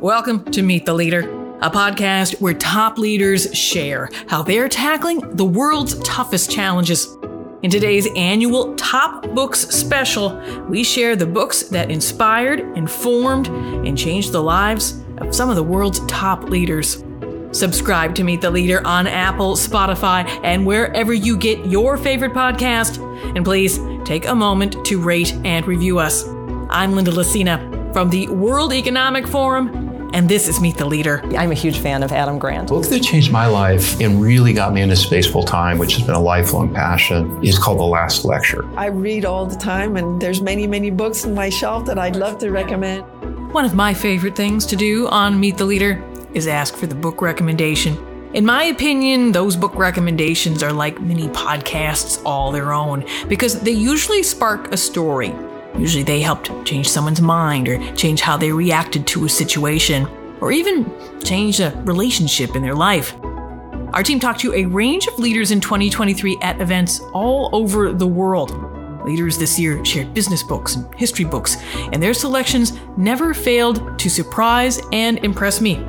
Welcome to Meet the Leader, a podcast where top leaders share how they're tackling the world's toughest challenges. In today's annual Top Books special, we share the books that inspired, informed, and changed the lives of some of the world's top leaders. Subscribe to Meet the Leader on Apple, Spotify, and wherever you get your favorite podcast. And please take a moment to rate and review us. I'm Linda Lacina from the World Economic Forum and this is Meet the Leader. I'm a huge fan of Adam Grant. The book that changed my life and really got me into space full time, which has been a lifelong passion, is called The Last Lecture. I read all the time, and there's many, many books on my shelf that I'd love to recommend. One of my favorite things to do on Meet the Leader is ask for the book recommendation. In my opinion, those book recommendations are like mini podcasts all their own because they usually spark a story Usually they helped change someone's mind or change how they reacted to a situation or even change a relationship in their life. Our team talked to a range of leaders in 2023 at events all over the world. Leaders this year shared business books and history books, and their selections never failed to surprise and impress me.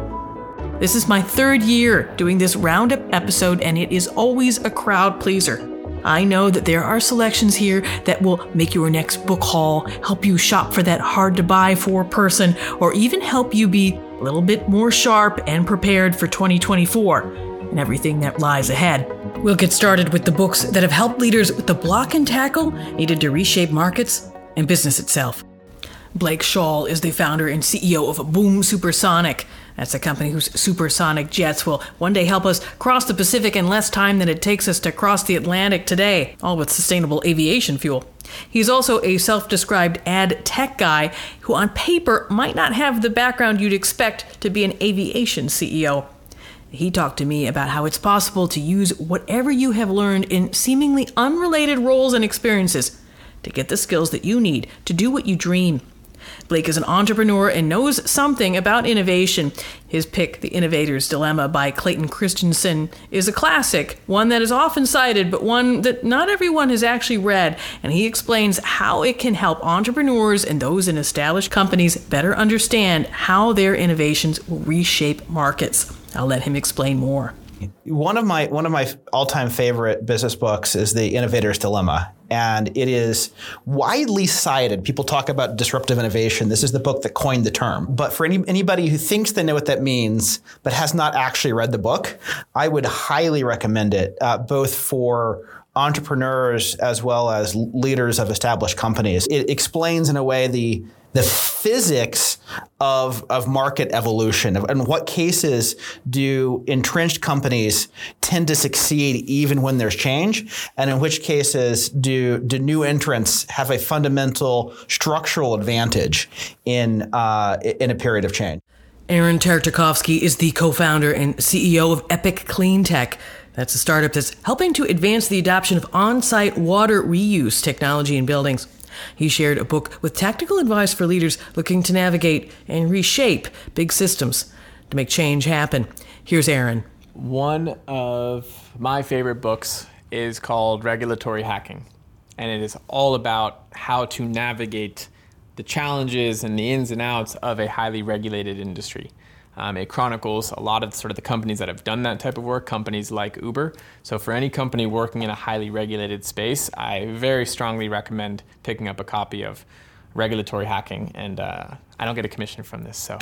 This is my third year doing this roundup episode, and it is always a crowd pleaser. I know that there are selections here that will make your next book haul, help you shop for that hard to buy for person, or even help you be a little bit more sharp and prepared for 2024 and everything that lies ahead. We'll get started with the books that have helped leaders with the block and tackle needed to reshape markets and business itself. Blake Scholl is the founder and CEO of Boom Supersonic. That's a company whose supersonic jets will one day help us cross the Pacific in less time than it takes us to cross the Atlantic today, all with sustainable aviation fuel. He's also a self described ad tech guy who, on paper, might not have the background you'd expect to be an aviation CEO. He talked to me about how it's possible to use whatever you have learned in seemingly unrelated roles and experiences to get the skills that you need to do what you dream Blake is an entrepreneur and knows something about innovation. His pick, The Innovator's Dilemma by Clayton Christensen, is a classic, one that is often cited, but one that not everyone has actually read. And he explains how it can help entrepreneurs and those in established companies better understand how their innovations will reshape markets. I'll let him explain more. One of my one of my all-time favorite business books is The Innovator's Dilemma, and it is widely cited. People talk about disruptive innovation. This is the book that coined the term. But for any, anybody who thinks they know what that means but has not actually read the book, I would highly recommend it, uh, both for entrepreneurs as well as leaders of established companies. It explains in a way the the physics of, of market evolution. and what cases do entrenched companies tend to succeed even when there's change? And in which cases do, do new entrants have a fundamental structural advantage in, uh, in a period of change? Aaron Tartakovsky is the co founder and CEO of Epic Clean Tech. That's a startup that's helping to advance the adoption of on site water reuse technology in buildings. He shared a book with tactical advice for leaders looking to navigate and reshape big systems to make change happen. Here's Aaron. One of my favorite books is called Regulatory Hacking, and it is all about how to navigate the challenges and the ins and outs of a highly regulated industry. Um, it chronicles a lot of sort of the companies that have done that type of work, companies like Uber. So for any company working in a highly regulated space, I very strongly recommend picking up a copy of Regulatory Hacking. And uh, I don't get a commission from this, so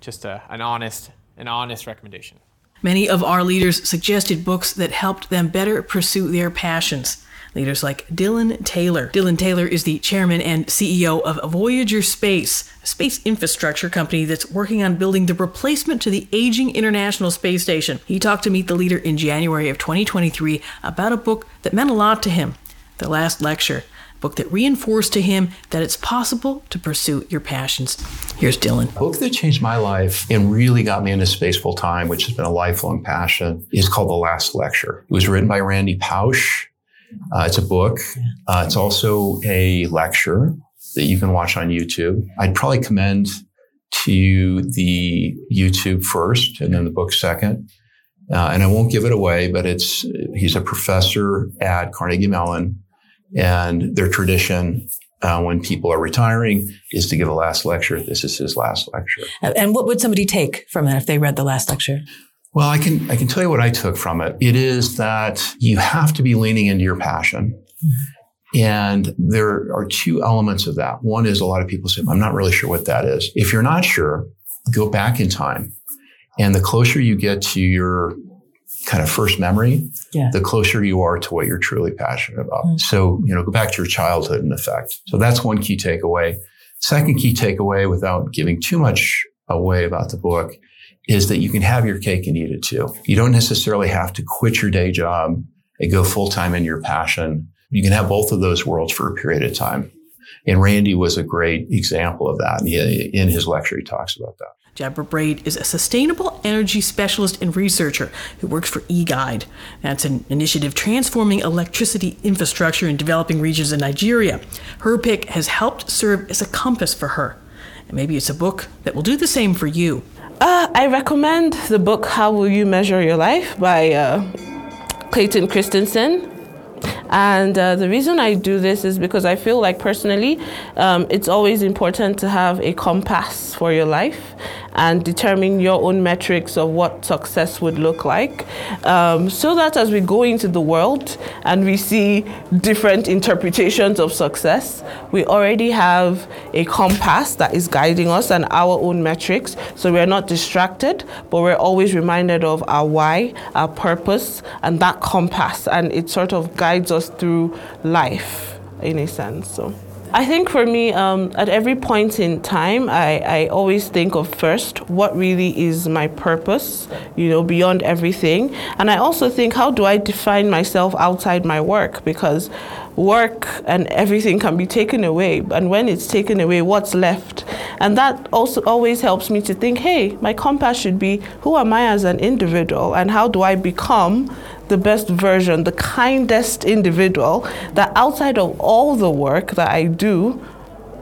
just a, an honest, an honest recommendation. Many of our leaders suggested books that helped them better pursue their passions leaders like Dylan Taylor. Dylan Taylor is the chairman and CEO of Voyager Space, a space infrastructure company that's working on building the replacement to the aging International Space Station. He talked to Meet the Leader in January of 2023 about a book that meant a lot to him, The Last Lecture book that reinforced to him that it's possible to pursue your passions. Here's Dylan. A book that changed my life and really got me into space full time, which has been a lifelong passion, is called The Last Lecture. It was written by Randy Pausch uh, it's a book. Uh, it's also a lecture that you can watch on YouTube. I'd probably commend to you the YouTube first and then the book second. Uh, and I won't give it away, but it's he's a professor at Carnegie Mellon, and their tradition uh, when people are retiring is to give a last lecture. This is his last lecture. And what would somebody take from that if they read the last lecture? Well, I can I can tell you what I took from it. It is that you have to be leaning into your passion. Mm-hmm. And there are two elements of that. One is a lot of people say, I'm not really sure what that is. If you're not sure, go back in time. And the closer you get to your kind of first memory, yeah. the closer you are to what you're truly passionate about. Mm. So, you know, go back to your childhood in effect. So that's one key takeaway. Second key takeaway, without giving too much away about the book, is that you can have your cake and eat it too. You don't necessarily have to quit your day job and go full time in your passion. You can have both of those worlds for a period of time. And Randy was a great example of that. And in his lecture, he talks about that. Deborah Braide is a sustainable energy specialist and researcher who works for eGuide. That's an initiative transforming electricity infrastructure in developing regions in Nigeria. Her pick has helped serve as a compass for her. And maybe it's a book that will do the same for you. Uh, I recommend the book How Will You Measure Your Life by uh, Clayton Christensen. And uh, the reason I do this is because I feel like personally, um, it's always important to have a compass for your life and determine your own metrics of what success would look like. Um, so that as we go into the world and we see different interpretations of success, we already have a compass that is guiding us and our own metrics. So we're not distracted, but we're always reminded of our why, our purpose, and that compass. And it sort of guides us through life in a sense. So. I think for me, um, at every point in time, I, I always think of first what really is my purpose, you know, beyond everything. And I also think, how do I define myself outside my work? Because work and everything can be taken away. And when it's taken away, what's left? And that also always helps me to think, hey, my compass should be who am I as an individual and how do I become the best version, the kindest individual, that outside of all the work that I do,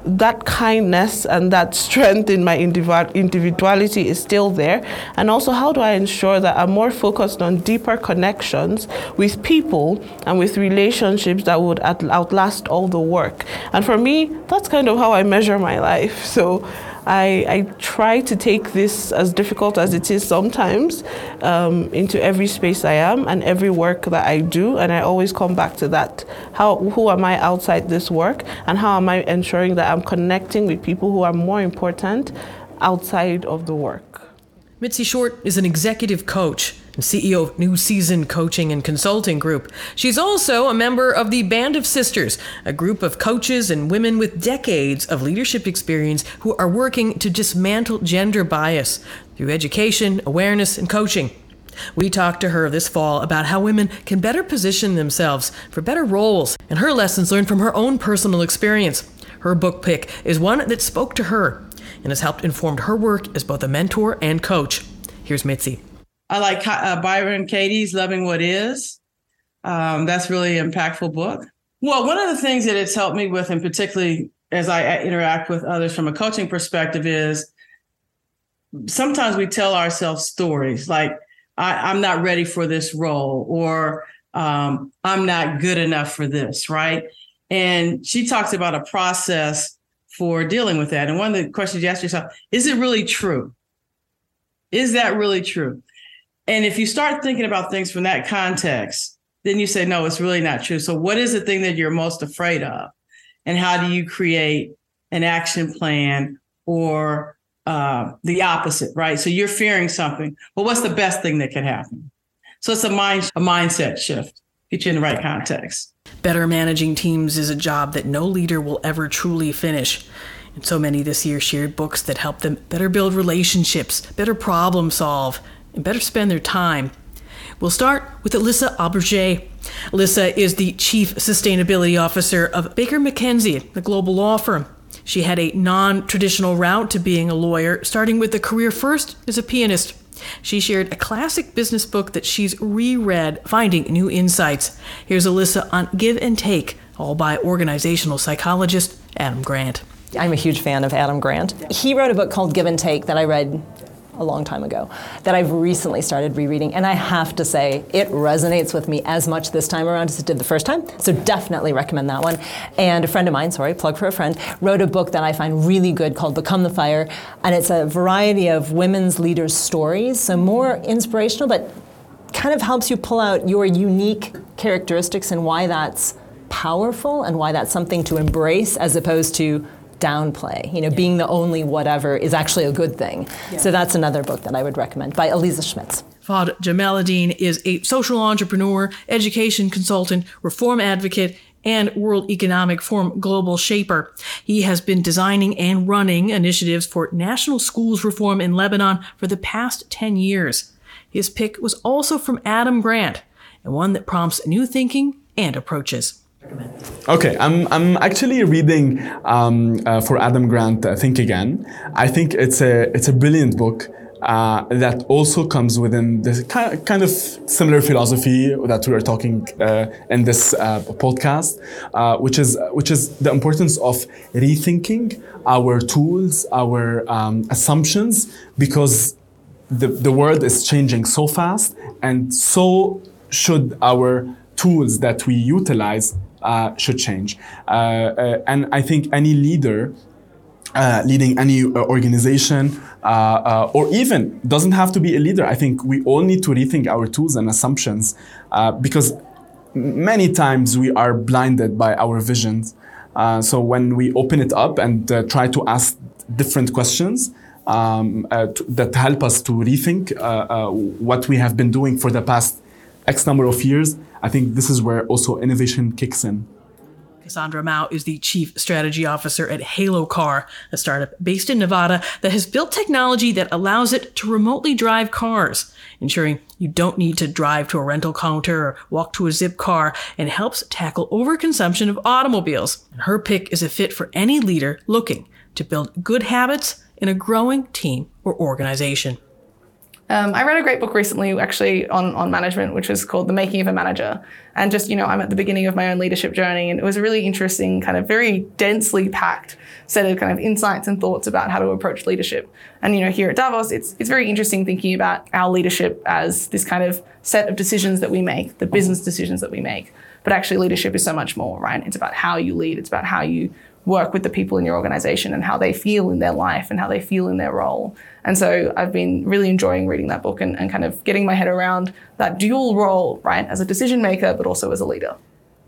that kindness and that strength in my individuality is still there? And also, how do I ensure that I'm more focused on deeper connections with people and with relationships that would outlast all the work? And for me, that's kind of how I measure my life. So I, I try to take this, as difficult as it is sometimes, um, into every space I am and every work that I do. And I always come back to that. How, who am I outside this work? And how am I ensuring that I'm connecting with people who are more important outside of the work? Mitzi Short is an executive coach and CEO of New Season Coaching and Consulting Group. She's also a member of the Band of Sisters, a group of coaches and women with decades of leadership experience who are working to dismantle gender bias through education, awareness, and coaching. We talked to her this fall about how women can better position themselves for better roles and her lessons learned from her own personal experience. Her book pick is one that spoke to her and has helped inform her work as both a mentor and coach. Here's Mitzi. I like uh, Byron Katie's Loving What Is. Um, that's really impactful book. Well, one of the things that it's helped me with, and particularly as I interact with others from a coaching perspective, is sometimes we tell ourselves stories like, I, am not ready for this role, or um, I'm not good enough for this, right? And she talks about a process for dealing with that. And one of the questions you ask yourself is it really true? Is that really true? And if you start thinking about things from that context, then you say, no, it's really not true. So, what is the thing that you're most afraid of? And how do you create an action plan or uh, the opposite, right? So, you're fearing something. Well, what's the best thing that could happen? So, it's a mind a mindset shift, get you in the right context. Better managing teams is a job that no leader will ever truly finish. And so many this year shared books that help them better build relationships, better problem solve, and better spend their time. We'll start with Alyssa Auberger. Alyssa is the Chief Sustainability Officer of Baker McKenzie, the global law firm. She had a non traditional route to being a lawyer, starting with a career first as a pianist. She shared a classic business book that she's reread, finding new insights. Here's Alyssa on Give and Take, all by organizational psychologist Adam Grant. I'm a huge fan of Adam Grant. He wrote a book called Give and Take that I read a long time ago that I've recently started rereading. And I have to say, it resonates with me as much this time around as it did the first time. So definitely recommend that one. And a friend of mine, sorry, plug for a friend, wrote a book that I find really good called Become the Fire. And it's a variety of women's leaders' stories. So more inspirational, but kind of helps you pull out your unique characteristics and why that's powerful and why that's something to embrace as opposed to downplay. You know, yeah. being the only whatever is actually a good thing. Yeah. So that's another book that I would recommend by Elisa Schmitz. Fahd Jamaleddine is a social entrepreneur, education consultant, reform advocate, and World Economic Forum global shaper. He has been designing and running initiatives for national schools reform in Lebanon for the past 10 years. His pick was also from Adam Grant, and one that prompts new thinking and approaches. Okay, I'm, I'm actually reading um, uh, for Adam Grant, uh, Think Again. I think it's a, it's a brilliant book. Uh, that also comes within this kind of similar philosophy that we are talking uh, in this uh, podcast, uh, which is which is the importance of rethinking our tools, our um, assumptions, because the the world is changing so fast, and so should our tools that we utilize should change. Uh, uh, and I think any leader uh, leading any uh, organization uh, or even doesn't have to be a leader. I think we all need to rethink our tools and assumptions because many times we are blinded by our visions. so when we open it up and try to ask different questions, um, to, that help us to rethink what we have been doing for the past X number of years, I think this is where also innovation kicks in. Cassandra Mao is the Chief Strategy Officer at Halo Car, a startup based in Nevada that has built technology that allows it to remotely drive cars, ensuring you don't need to drive to a rental counter or walk to a Zipcar, and helps tackle overconsumption of automobiles. Her pick is a fit for any leader looking to build good habits in a growing team or organization. Um, I read a great book recently, actually, on, on management, which was called The Making of a Manager. And just, you know, I'm at the beginning of my own leadership journey, and it was a really interesting, kind of very densely packed set of kind of insights and thoughts about how to approach leadership. And, you know, here at Davos, it's, it's very interesting thinking about our leadership as this kind of set of decisions that we make, the business decisions that we make. But actually, leadership is so much more, right? It's about how you lead, it's about how you work with the people in your organization and how they feel in their life and how they feel in their role. And so I've been really enjoying reading that book and, and kind of getting my head around that dual role, right, as a decision maker, but also as a leader.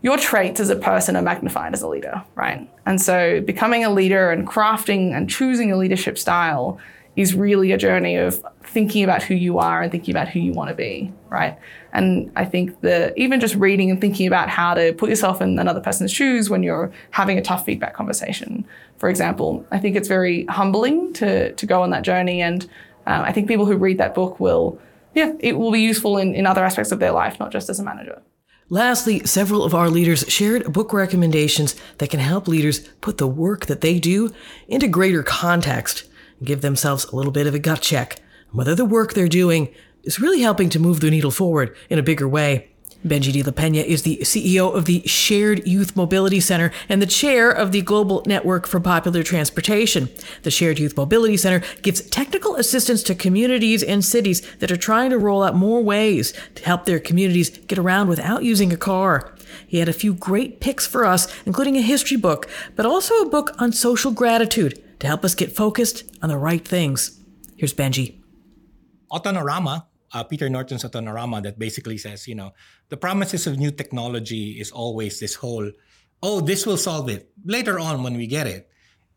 Your traits as a person are magnified as a leader, right? And so becoming a leader and crafting and choosing a leadership style is really a journey of thinking about who you are and thinking about who you want to be, right? And I think that even just reading and thinking about how to put yourself in another person's shoes when you're having a tough feedback conversation, for example, I think it's very humbling to, to go on that journey. And um, I think people who read that book will, yeah, it will be useful in, in other aspects of their life, not just as a manager. Lastly, several of our leaders shared book recommendations that can help leaders put the work that they do into greater context give themselves a little bit of a gut check whether the work they're doing is really helping to move the needle forward in a bigger way. Benjie de la Pena is the CEO of the Shared-Use Mobility Center and the chair of the Global Network for Popular Transportation. The Shared-Use Mobility Center gives technical assistance to communities and cities that are trying to roll out more ways to help their communities get around without using a car. He had a few great picks for us, including a history book, but also a book on social gratitude to help us get focused on the right things. Here's Benjie. Autonorama, uh, Peter Norton's Autonorama, that basically says, you know, the promises of new technology is always this whole, oh, this will solve it later on when we get it.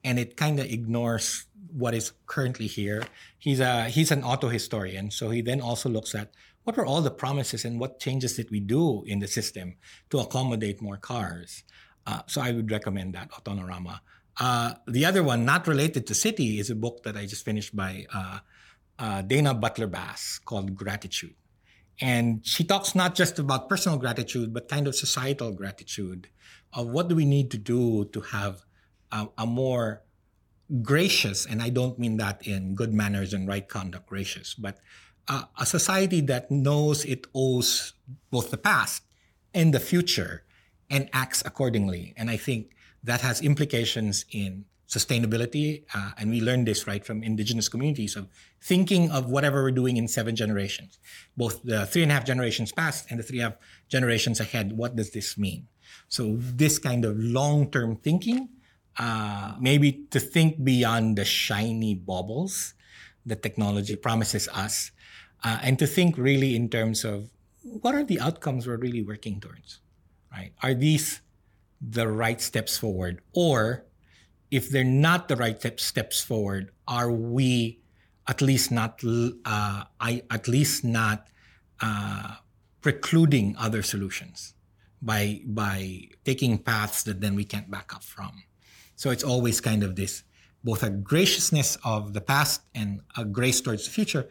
And it kind of ignores what is currently here. He's a he's an auto historian, so he then also looks at what were all the promises and what changes did we do in the system to accommodate more cars. Uh, so I would recommend that Autonorama. Uh, the other one, not related to city, is a book that I just finished by uh, uh, Diana Butler Bass called Gratitude. And she talks not just about personal gratitude, but kind of societal gratitude of what do we need to do to have a, a more gracious, and I don't mean that in good manners and right conduct gracious, but a society that knows it owes both the past and the future and acts accordingly. And I think that has implications in sustainability, uh, and we learned this right from indigenous communities of thinking of whatever we're doing in seven generations, both the three and a half generations past and the three and a half generations ahead. What does this mean? So this kind of long-term thinking, uh, maybe to think beyond the shiny baubles that technology promises us, uh, and to think really in terms of what are the outcomes we're really working towards, right? Are these the right steps forward, or if they're not the right steps forward, are we at least not uh, I at least not uh, precluding other solutions by by taking paths that then we can't back up from? So it's always kind of this both a graciousness of the past and a grace towards the future,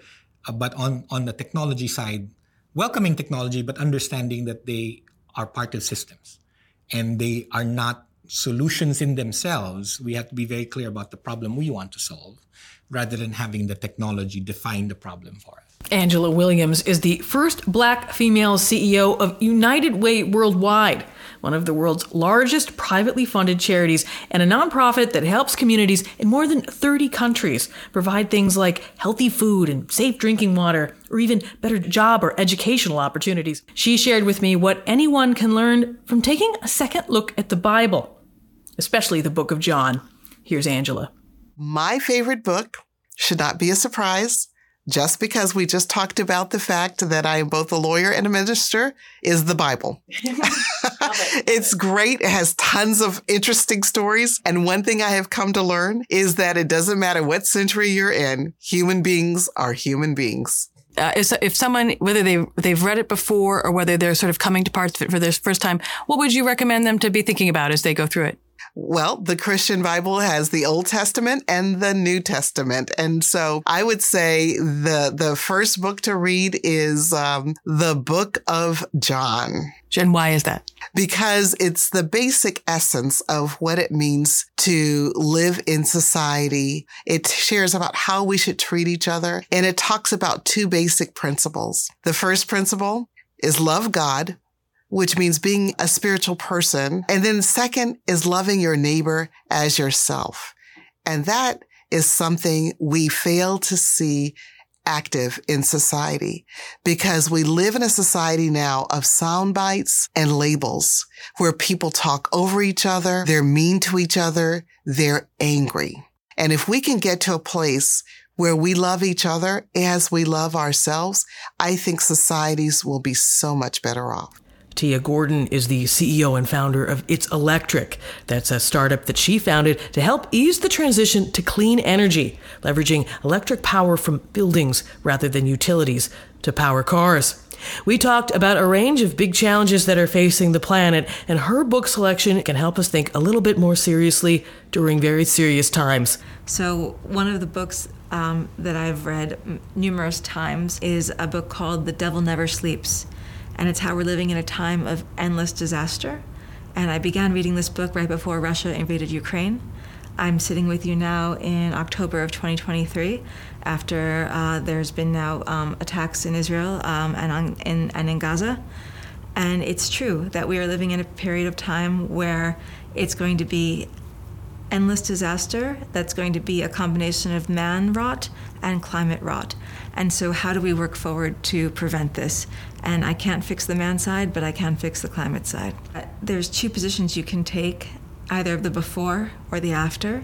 uh, but on on the technology side, welcoming technology, but understanding that they are part of systems and they are not solutions in themselves, we have to be very clear about the problem we want to solve rather than having the technology define the problem for us. Angela Williams is the first black female CEO of United Way Worldwide, one of the world's largest privately funded charities and a nonprofit that helps communities in more than 30 countries provide things like healthy food and safe drinking water, or even better job or educational opportunities. She shared with me what anyone can learn from taking a second look at the Bible especially the book of John. Here's Angela. My favorite book should not be a surprise. Just because we just talked about the fact that I am both a lawyer and a minister is the Bible. it's great. It has tons of interesting stories. And one thing I have come to learn is that it doesn't matter what century you're in, human beings are human beings. Uh, if, if someone, whether they they've read it before or whether they're sort of coming to parts of it for their first time, what would you recommend them to be thinking about as they go through it? Well, the Christian Bible has the Old Testament and the New Testament. And so I would say the, the first book to read is um, the book of John. And why is that? Because it's the basic essence of what it means to live in society. It shares about how we should treat each other. And it talks about two basic principles. The first principle is love God which means being a spiritual person. And then second is loving your neighbor as yourself. And that is something we fail to see active in society because we live in a society now of sound bites and labels where people talk over each other. They're mean to each other. They're angry. And if we can get to a place where we love each other as we love ourselves, I think societies will be so much better off. Tiya Gordon is the CEO and founder of It's Electric. That's a startup that she founded to help ease the transition to clean energy, leveraging electric power from buildings rather than utilities to power cars. We talked about a range of big challenges that are facing the planet, and her book selection can help us think a little bit more seriously during very serious times. So, one of the books um, that I've read numerous times is a book called The Devil Never Sleeps and it's how we're living in a time of endless disaster. And I began reading this book right before Russia invaded Ukraine. I'm sitting with you now in October of 2023 after uh, there's been now um, attacks in Israel um, and, on, in, and in Gaza. And it's true that we are living in a period of time where it's going to be endless disaster that's going to be a combination of man rot and climate rot. And so, how do we work forward to prevent this? And I can't fix the man side, but I can fix the climate side. Uh, there's two positions you can take either the before or the after.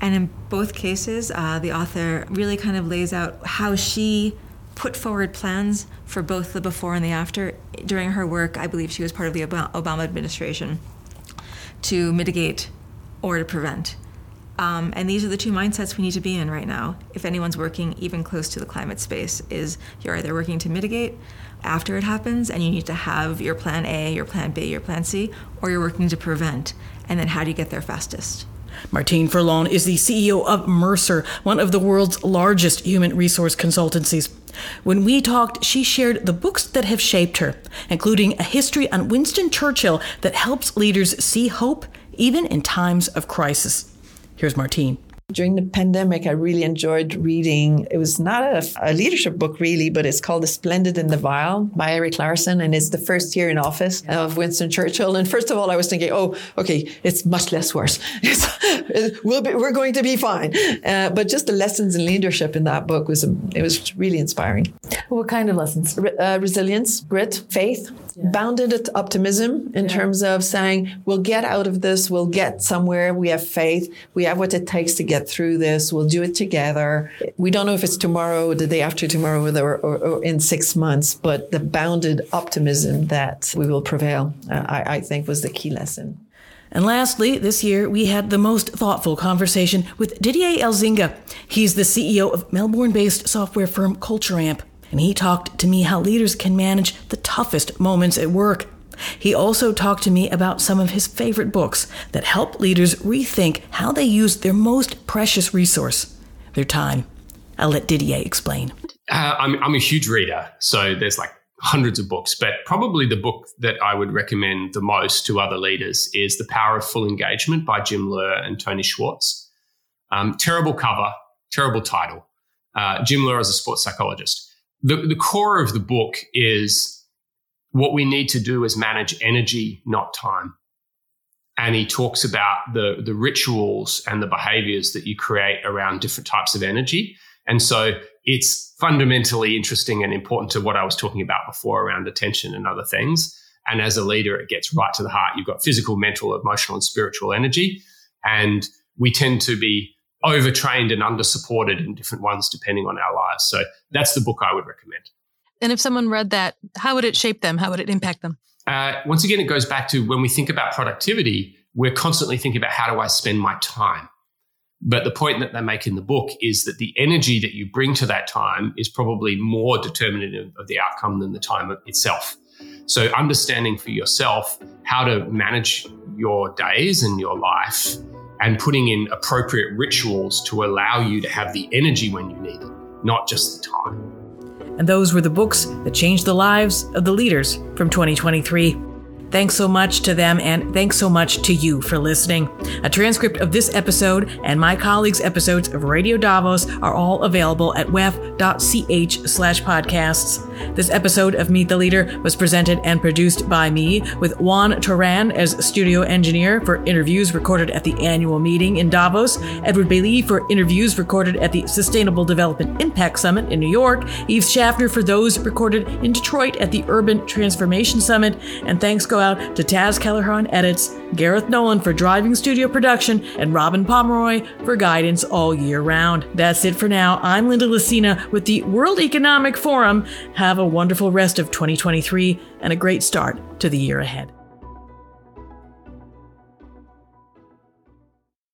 And in both cases, uh, the author really kind of lays out how she put forward plans for both the before and the after. During her work, I believe she was part of the Obama administration to mitigate or to prevent. Um, and these are the two mindsets we need to be in right now. If anyone's working even close to the climate space, is you're either working to mitigate after it happens, and you need to have your plan A, your plan B, your plan C, or you're working to prevent. And then how do you get there fastest? Martine Ferland is the CEO of Mercer, one of the world's largest human resource consultancies. When we talked, she shared the books that have shaped her, including a history on Winston Churchill that helps leaders see hope even in times of crisis. Here's Martine. During the pandemic, I really enjoyed reading. It was not a, a, leadership book, really, but it's called The Splendid and the Vile by Erik Larson. And it's the first year in office of Winston Churchill. And first of all, I was thinking, oh, okay, it's much less worse. we'll be, we're going to be fine. Uh, but just the lessons in leadership in that book was, it was really inspiring. What kind of lessons? Re- uh, resilience, grit, faith, yeah. bounded optimism in yeah. terms of saying, we'll get out of this, we'll get somewhere, we have faith, we have what it takes to get through this, we'll do it together. We don't know if it's tomorrow, the day after tomorrow, or, or, or in six months, but the bounded optimism that we will prevail, uh, I, I think was the key lesson. And lastly, this year we had the most thoughtful conversation with Didier Elzinga. He's the CEO of Melbourne based software firm CultureAmp and he talked to me how leaders can manage the toughest moments at work. He also talked to me about some of his favorite books that help leaders rethink how they use their most precious resource, their time. I'll let Didier explain. Uh, I'm, I'm a huge reader, so there's like hundreds of books, but probably the book that I would recommend the most to other leaders is The Power of Full Engagement by Jim Loehr and Tony Schwartz. Um, terrible cover, terrible title. Uh, Jim Loehr is a sports psychologist the, the core of the book is what we need to do is manage energy, not time. And he talks about the, the rituals and the behaviors that you create around different types of energy. And so it's fundamentally interesting and important to what I was talking about before around attention and other things. And as a leader, it gets right to the heart. You've got physical, mental, emotional, and spiritual energy. And we tend to be overtrained and undersupported in different ones depending on our lives. So that's the book I would recommend. And if someone read that, how would it shape them? How would it impact them? Uh, once again, it goes back to when we think about productivity, we're constantly thinking about how do I spend my time. But the point that they make in the book is that the energy that you bring to that time is probably more determinative of the outcome than the time itself. So, understanding for yourself how to manage your days and your life and putting in appropriate rituals to allow you to have the energy when you need it, not just the time. And those were the books that changed the lives of the leaders from 2023. Thanks so much to them, and thanks so much to you for listening. A transcript of this episode and my colleagues' episodes of Radio Davos are all available at wef.ch slash podcasts. This episode of Meet the Leader was presented and produced by me, with Juan Turan as studio engineer for interviews recorded at the annual meeting in Davos, Edward Bailey for interviews recorded at the Sustainable Development Impact Summit in New York, Eve Schaffner for those recorded in Detroit at the Urban Transformation Summit, and thanks go out to Taz Kelleher edits, Gareth Nolan for driving studio production, and Robin Pomeroy for guidance all year round. That's it for now. I'm Linda Lacina with the World Economic Forum. Have a wonderful rest of 2023 and a great start to the year ahead.